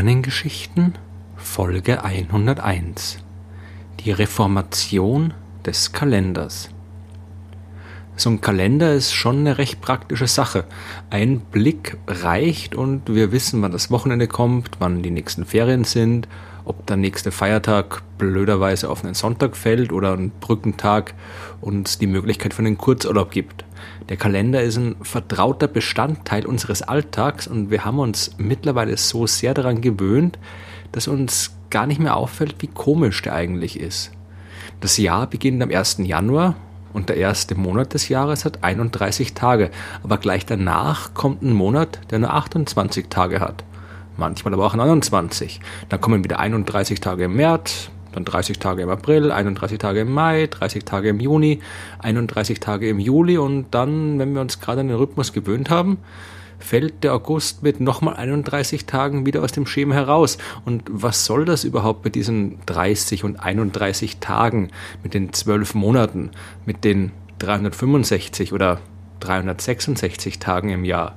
Sternengeschichten Folge 101 Die Reformation des Kalenders So ein Kalender ist schon eine recht praktische Sache. Ein Blick reicht und wir wissen, wann das Wochenende kommt, wann die nächsten Ferien sind, ob der nächste Feiertag blöderweise auf einen Sonntag fällt oder ein Brückentag uns die Möglichkeit für einen Kurzurlaub gibt. Der Kalender ist ein vertrauter Bestandteil unseres Alltags und wir haben uns mittlerweile so sehr daran gewöhnt, dass uns gar nicht mehr auffällt, wie komisch der eigentlich ist. Das Jahr beginnt am 1. Januar und der erste Monat des Jahres hat 31 Tage, aber gleich danach kommt ein Monat, der nur 28 Tage hat. Manchmal aber auch 29. Dann kommen wieder 31 Tage im März, dann 30 Tage im April, 31 Tage im Mai, 30 Tage im Juni, 31 Tage im Juli und dann, wenn wir uns gerade an den Rhythmus gewöhnt haben, fällt der August mit nochmal 31 Tagen wieder aus dem Schema heraus. Und was soll das überhaupt mit diesen 30 und 31 Tagen, mit den 12 Monaten, mit den 365 oder 366 Tagen im Jahr?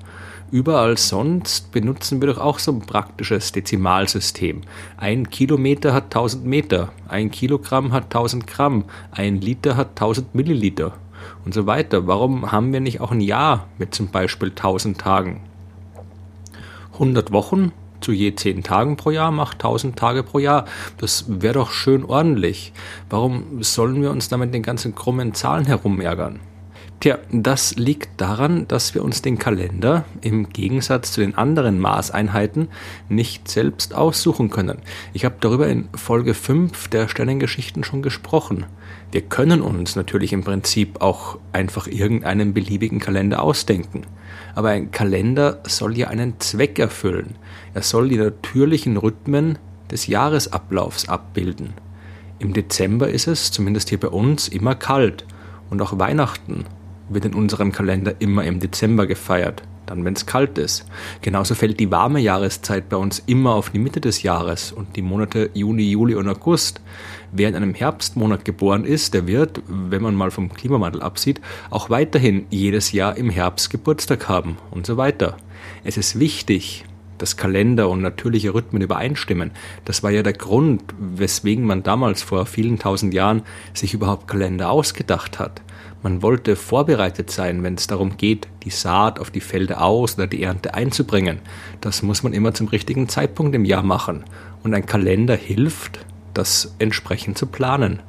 Überall sonst benutzen wir doch auch so ein praktisches Dezimalsystem. Ein Kilometer hat 1000 Meter, ein Kilogramm hat 1000 Gramm, ein Liter hat 1000 Milliliter und so weiter. Warum haben wir nicht auch ein Jahr mit zum Beispiel 1000 Tagen? 100 Wochen zu je 10 Tagen pro Jahr macht 1000 Tage pro Jahr. Das wäre doch schön ordentlich. Warum sollen wir uns damit den ganzen krummen Zahlen herumärgern? Tja, das liegt daran, dass wir uns den Kalender im Gegensatz zu den anderen Maßeinheiten nicht selbst aussuchen können. Ich habe darüber in Folge 5 der Sternengeschichten schon gesprochen. Wir können uns natürlich im Prinzip auch einfach irgendeinen beliebigen Kalender ausdenken. Aber ein Kalender soll ja einen Zweck erfüllen. Er soll die natürlichen Rhythmen des Jahresablaufs abbilden. Im Dezember ist es, zumindest hier bei uns, immer kalt. Und auch Weihnachten wird in unserem Kalender immer im Dezember gefeiert, dann wenn es kalt ist. Genauso fällt die warme Jahreszeit bei uns immer auf die Mitte des Jahres und die Monate Juni, Juli und August. Wer in einem Herbstmonat geboren ist, der wird, wenn man mal vom Klimawandel absieht, auch weiterhin jedes Jahr im Herbst Geburtstag haben und so weiter. Es ist wichtig, dass Kalender und natürliche Rhythmen übereinstimmen. Das war ja der Grund, weswegen man damals vor vielen tausend Jahren sich überhaupt Kalender ausgedacht hat. Man wollte vorbereitet sein, wenn es darum geht, die Saat auf die Felder aus oder die Ernte einzubringen. Das muss man immer zum richtigen Zeitpunkt im Jahr machen. Und ein Kalender hilft, das entsprechend zu planen.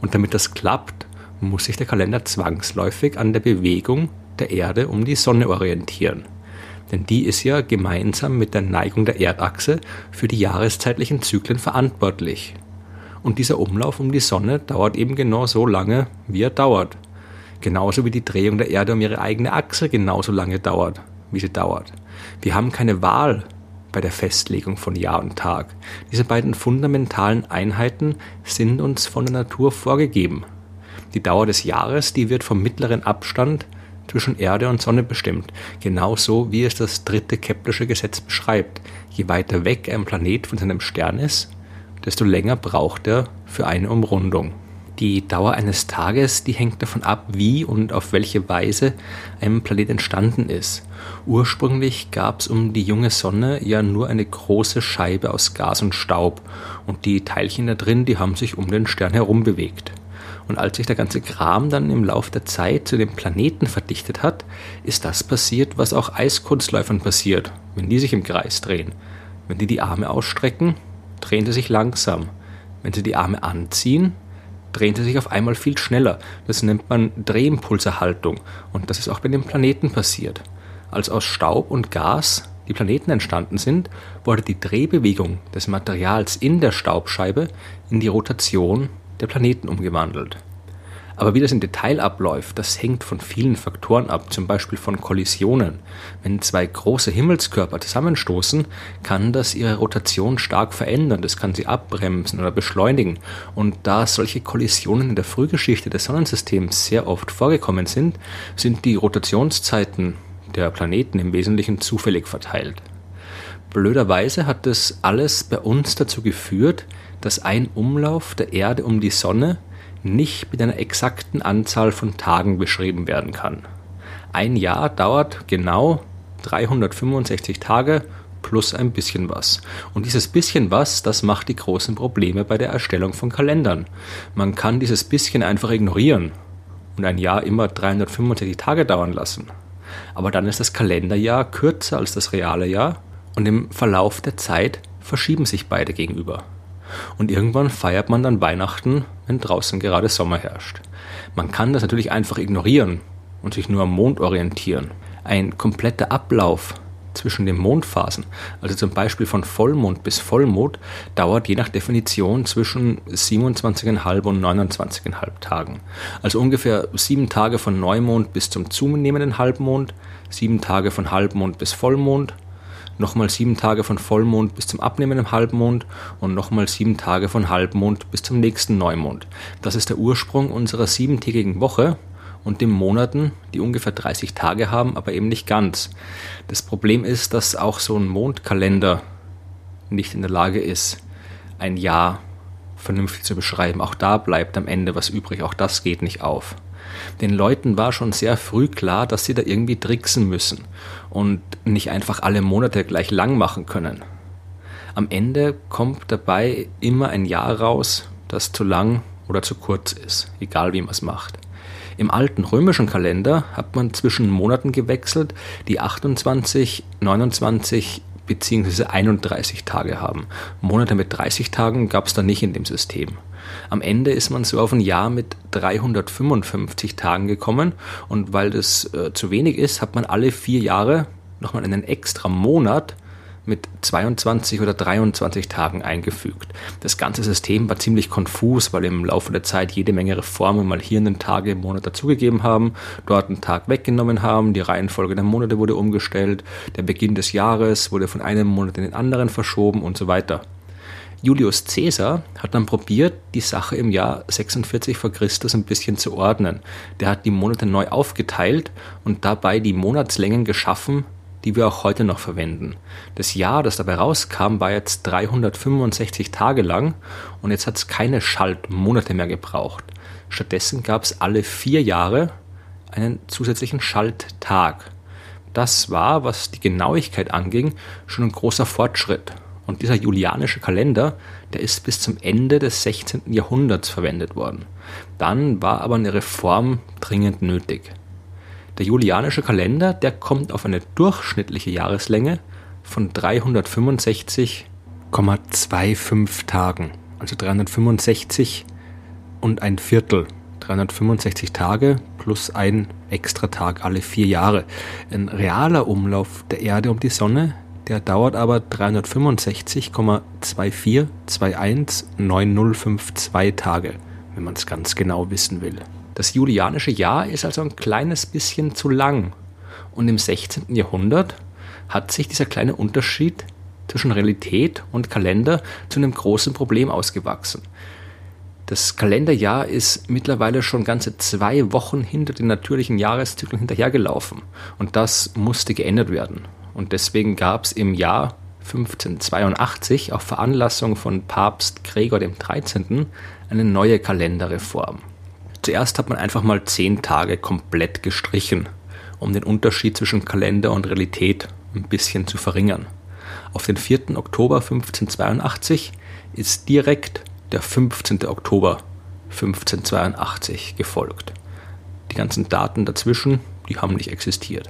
Und damit das klappt, muss sich der Kalender zwangsläufig an der Bewegung der Erde um die Sonne orientieren. Denn die ist ja gemeinsam mit der Neigung der Erdachse für die jahreszeitlichen Zyklen verantwortlich. Und dieser Umlauf um die Sonne dauert eben genau so lange, wie er dauert. Genauso wie die Drehung der Erde um ihre eigene Achse genauso lange dauert, wie sie dauert. Wir haben keine Wahl bei der Festlegung von Jahr und Tag. Diese beiden fundamentalen Einheiten sind uns von der Natur vorgegeben. Die Dauer des Jahres, die wird vom mittleren Abstand zwischen Erde und Sonne bestimmt, genauso wie es das dritte Keplersche Gesetz beschreibt. Je weiter weg ein Planet von seinem Stern ist, desto länger braucht er für eine Umrundung. Die Dauer eines Tages, die hängt davon ab, wie und auf welche Weise ein Planet entstanden ist. Ursprünglich gab es um die junge Sonne ja nur eine große Scheibe aus Gas und Staub und die Teilchen da drin, die haben sich um den Stern herum bewegt. Und als sich der ganze Kram dann im Lauf der Zeit zu dem Planeten verdichtet hat, ist das passiert, was auch Eiskunstläufern passiert, wenn die sich im Kreis drehen. Wenn die die Arme ausstrecken, drehen sie sich langsam. Wenn sie die Arme anziehen, drehen sie sich auf einmal viel schneller. Das nennt man Drehimpulserhaltung. Und das ist auch bei den Planeten passiert. Als aus Staub und Gas die Planeten entstanden sind, wurde die Drehbewegung des Materials in der Staubscheibe in die Rotation der Planeten umgewandelt. Aber wie das im Detail abläuft, das hängt von vielen Faktoren ab, zum Beispiel von Kollisionen. Wenn zwei große Himmelskörper zusammenstoßen, kann das ihre Rotation stark verändern, das kann sie abbremsen oder beschleunigen. Und da solche Kollisionen in der Frühgeschichte des Sonnensystems sehr oft vorgekommen sind, sind die Rotationszeiten der Planeten im Wesentlichen zufällig verteilt. Blöderweise hat das alles bei uns dazu geführt, dass ein Umlauf der Erde um die Sonne nicht mit einer exakten Anzahl von Tagen beschrieben werden kann. Ein Jahr dauert genau 365 Tage plus ein bisschen was. Und dieses bisschen was, das macht die großen Probleme bei der Erstellung von Kalendern. Man kann dieses bisschen einfach ignorieren und ein Jahr immer 365 Tage dauern lassen. Aber dann ist das Kalenderjahr kürzer als das reale Jahr und im Verlauf der Zeit verschieben sich beide gegenüber. Und irgendwann feiert man dann Weihnachten, wenn draußen gerade Sommer herrscht. Man kann das natürlich einfach ignorieren und sich nur am Mond orientieren. Ein kompletter Ablauf zwischen den Mondphasen, also zum Beispiel von Vollmond bis Vollmond, dauert je nach Definition zwischen 27,5 und 29,5 Tagen. Also ungefähr sieben Tage von Neumond bis zum zunehmenden Halbmond, sieben Tage von Halbmond bis Vollmond, nochmal sieben Tage von Vollmond bis zum abnehmenden Halbmond und nochmal sieben Tage von Halbmond bis zum nächsten Neumond. Das ist der Ursprung unserer siebentägigen Woche und den Monaten, die ungefähr 30 Tage haben, aber eben nicht ganz. Das Problem ist, dass auch so ein Mondkalender nicht in der Lage ist, ein Jahr vernünftig zu beschreiben. Auch da bleibt am Ende was übrig, auch das geht nicht auf. Den Leuten war schon sehr früh klar, dass sie da irgendwie tricksen müssen und nicht einfach alle Monate gleich lang machen können. Am Ende kommt dabei immer ein Jahr raus, das zu lang oder zu kurz ist, egal wie man es macht. Im alten römischen Kalender hat man zwischen Monaten gewechselt, die 28, 29 bzw. 31 Tage haben. Monate mit 30 Tagen gab es da nicht in dem System. Am Ende ist man so auf ein Jahr mit 355 Tagen gekommen und weil das äh, zu wenig ist, hat man alle vier Jahre nochmal einen extra Monat mit 22 oder 23 Tagen eingefügt. Das ganze System war ziemlich konfus, weil im Laufe der Zeit jede Menge Reformen mal hier einen Tag im Monat dazugegeben haben, dort einen Tag weggenommen haben, die Reihenfolge der Monate wurde umgestellt, der Beginn des Jahres wurde von einem Monat in den anderen verschoben und so weiter. Julius Caesar hat dann probiert, die Sache im Jahr 46 vor Christus ein bisschen zu ordnen. Der hat die Monate neu aufgeteilt und dabei die Monatslängen geschaffen, die wir auch heute noch verwenden. Das Jahr, das dabei rauskam, war jetzt 365 Tage lang und jetzt hat es keine Schaltmonate mehr gebraucht. Stattdessen gab es alle vier Jahre einen zusätzlichen Schalttag. Das war, was die Genauigkeit anging, schon ein großer Fortschritt. Und dieser julianische Kalender, der ist bis zum Ende des 16. Jahrhunderts verwendet worden. Dann war aber eine Reform dringend nötig. Der julianische Kalender, der kommt auf eine durchschnittliche Jahreslänge von 365,25 Tagen. Also 365 und ein Viertel. 365 Tage plus ein extra Tag alle vier Jahre. Ein realer Umlauf der Erde um die Sonne, der dauert aber 365,24219052 Tage, wenn man es ganz genau wissen will. Das julianische Jahr ist also ein kleines bisschen zu lang. Und im 16. Jahrhundert hat sich dieser kleine Unterschied zwischen Realität und Kalender zu einem großen Problem ausgewachsen. Das Kalenderjahr ist mittlerweile schon ganze zwei Wochen hinter den natürlichen Jahreszyklen hinterhergelaufen. Und das musste geändert werden. Und deswegen gab es im Jahr 1582 auf Veranlassung von Papst Gregor XIII. eine neue Kalenderreform. Zuerst hat man einfach mal zehn Tage komplett gestrichen, um den Unterschied zwischen Kalender und Realität ein bisschen zu verringern. Auf den 4. Oktober 1582 ist direkt der 15. Oktober 1582 gefolgt. Die ganzen Daten dazwischen, die haben nicht existiert.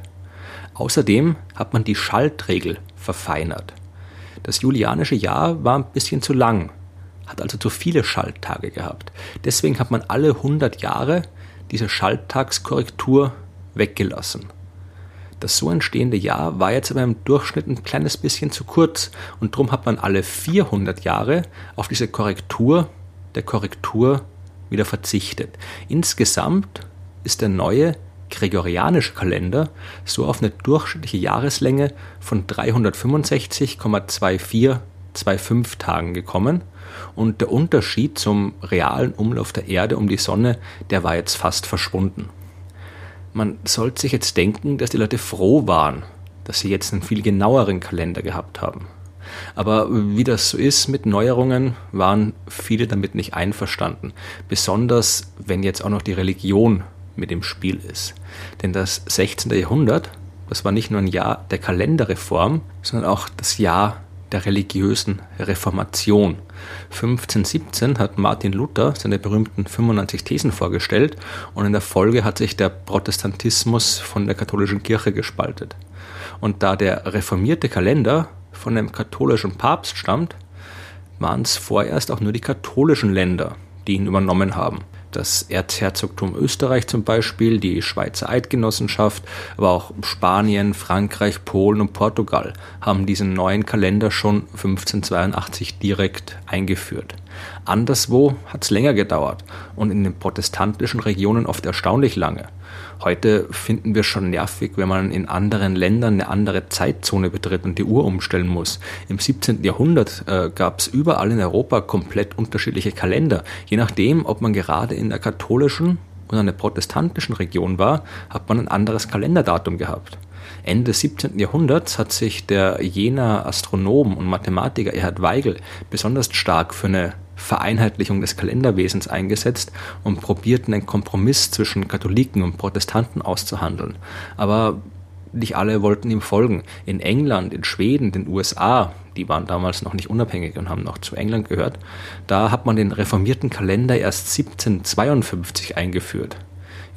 Außerdem hat man die Schaltregel verfeinert. Das julianische Jahr war ein bisschen zu lang, hat also zu viele Schalttage gehabt. Deswegen hat man alle 100 Jahre diese Schalttagskorrektur weggelassen. Das so entstehende Jahr war jetzt aber im Durchschnitt ein kleines bisschen zu kurz und darum hat man alle 400 Jahre auf diese Korrektur der Korrektur wieder verzichtet. Insgesamt ist der neue gregorianische Kalender so auf eine durchschnittliche Jahreslänge von 365,2425 Tagen gekommen und der Unterschied zum realen Umlauf der Erde um die Sonne, der war jetzt fast verschwunden. Man sollte sich jetzt denken, dass die Leute froh waren, dass sie jetzt einen viel genaueren Kalender gehabt haben. Aber wie das so ist mit Neuerungen, waren viele damit nicht einverstanden. Besonders wenn jetzt auch noch die Religion mit im Spiel ist. Denn das 16. Jahrhundert, das war nicht nur ein Jahr der Kalenderreform, sondern auch das Jahr der religiösen Reformation. 1517 hat Martin Luther seine berühmten 95 Thesen vorgestellt und in der Folge hat sich der Protestantismus von der katholischen Kirche gespaltet. Und da der reformierte Kalender von einem katholischen Papst stammt, waren es vorerst auch nur die katholischen Länder, die ihn übernommen haben das Erzherzogtum Österreich zum Beispiel, die Schweizer Eidgenossenschaft, aber auch Spanien, Frankreich, Polen und Portugal haben diesen neuen Kalender schon 1582 direkt eingeführt. Anderswo hat es länger gedauert und in den protestantischen Regionen oft erstaunlich lange. Heute finden wir schon nervig, wenn man in anderen Ländern eine andere Zeitzone betritt und die Uhr umstellen muss. Im 17. Jahrhundert äh, gab es überall in Europa komplett unterschiedliche Kalender. Je nachdem, ob man gerade in der katholischen oder einer protestantischen Region war, hat man ein anderes Kalenderdatum gehabt. Ende des 17. Jahrhunderts hat sich der Jener Astronom und Mathematiker Erhard Weigel besonders stark für eine Vereinheitlichung des Kalenderwesens eingesetzt und probierten einen Kompromiss zwischen Katholiken und Protestanten auszuhandeln. Aber nicht alle wollten ihm folgen. In England, in Schweden, den USA, die waren damals noch nicht unabhängig und haben noch zu England gehört, da hat man den reformierten Kalender erst 1752 eingeführt.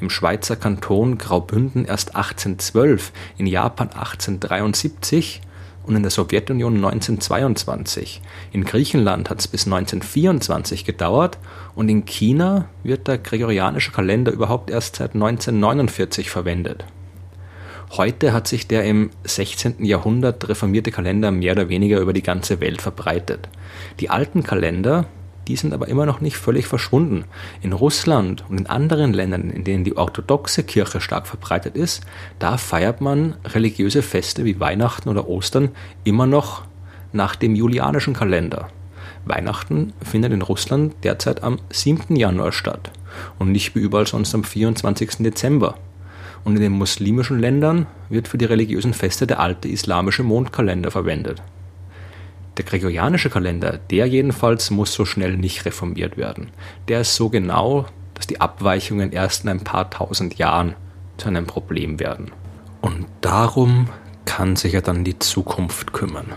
Im Schweizer Kanton Graubünden erst 1812, in Japan 1873 und in der Sowjetunion 1922. In Griechenland hat es bis 1924 gedauert und in China wird der gregorianische Kalender überhaupt erst seit 1949 verwendet. Heute hat sich der im 16. Jahrhundert reformierte Kalender mehr oder weniger über die ganze Welt verbreitet. Die alten Kalender, die sind aber immer noch nicht völlig verschwunden. In Russland und in anderen Ländern, in denen die orthodoxe Kirche stark verbreitet ist, da feiert man religiöse Feste wie Weihnachten oder Ostern immer noch nach dem julianischen Kalender. Weihnachten findet in Russland derzeit am 7. Januar statt und nicht wie überall sonst am 24. Dezember. Und in den muslimischen Ländern wird für die religiösen Feste der alte islamische Mondkalender verwendet. Der gregorianische Kalender, der jedenfalls muss so schnell nicht reformiert werden. Der ist so genau, dass die Abweichungen erst in ein paar tausend Jahren zu einem Problem werden. Und darum kann sich ja dann die Zukunft kümmern.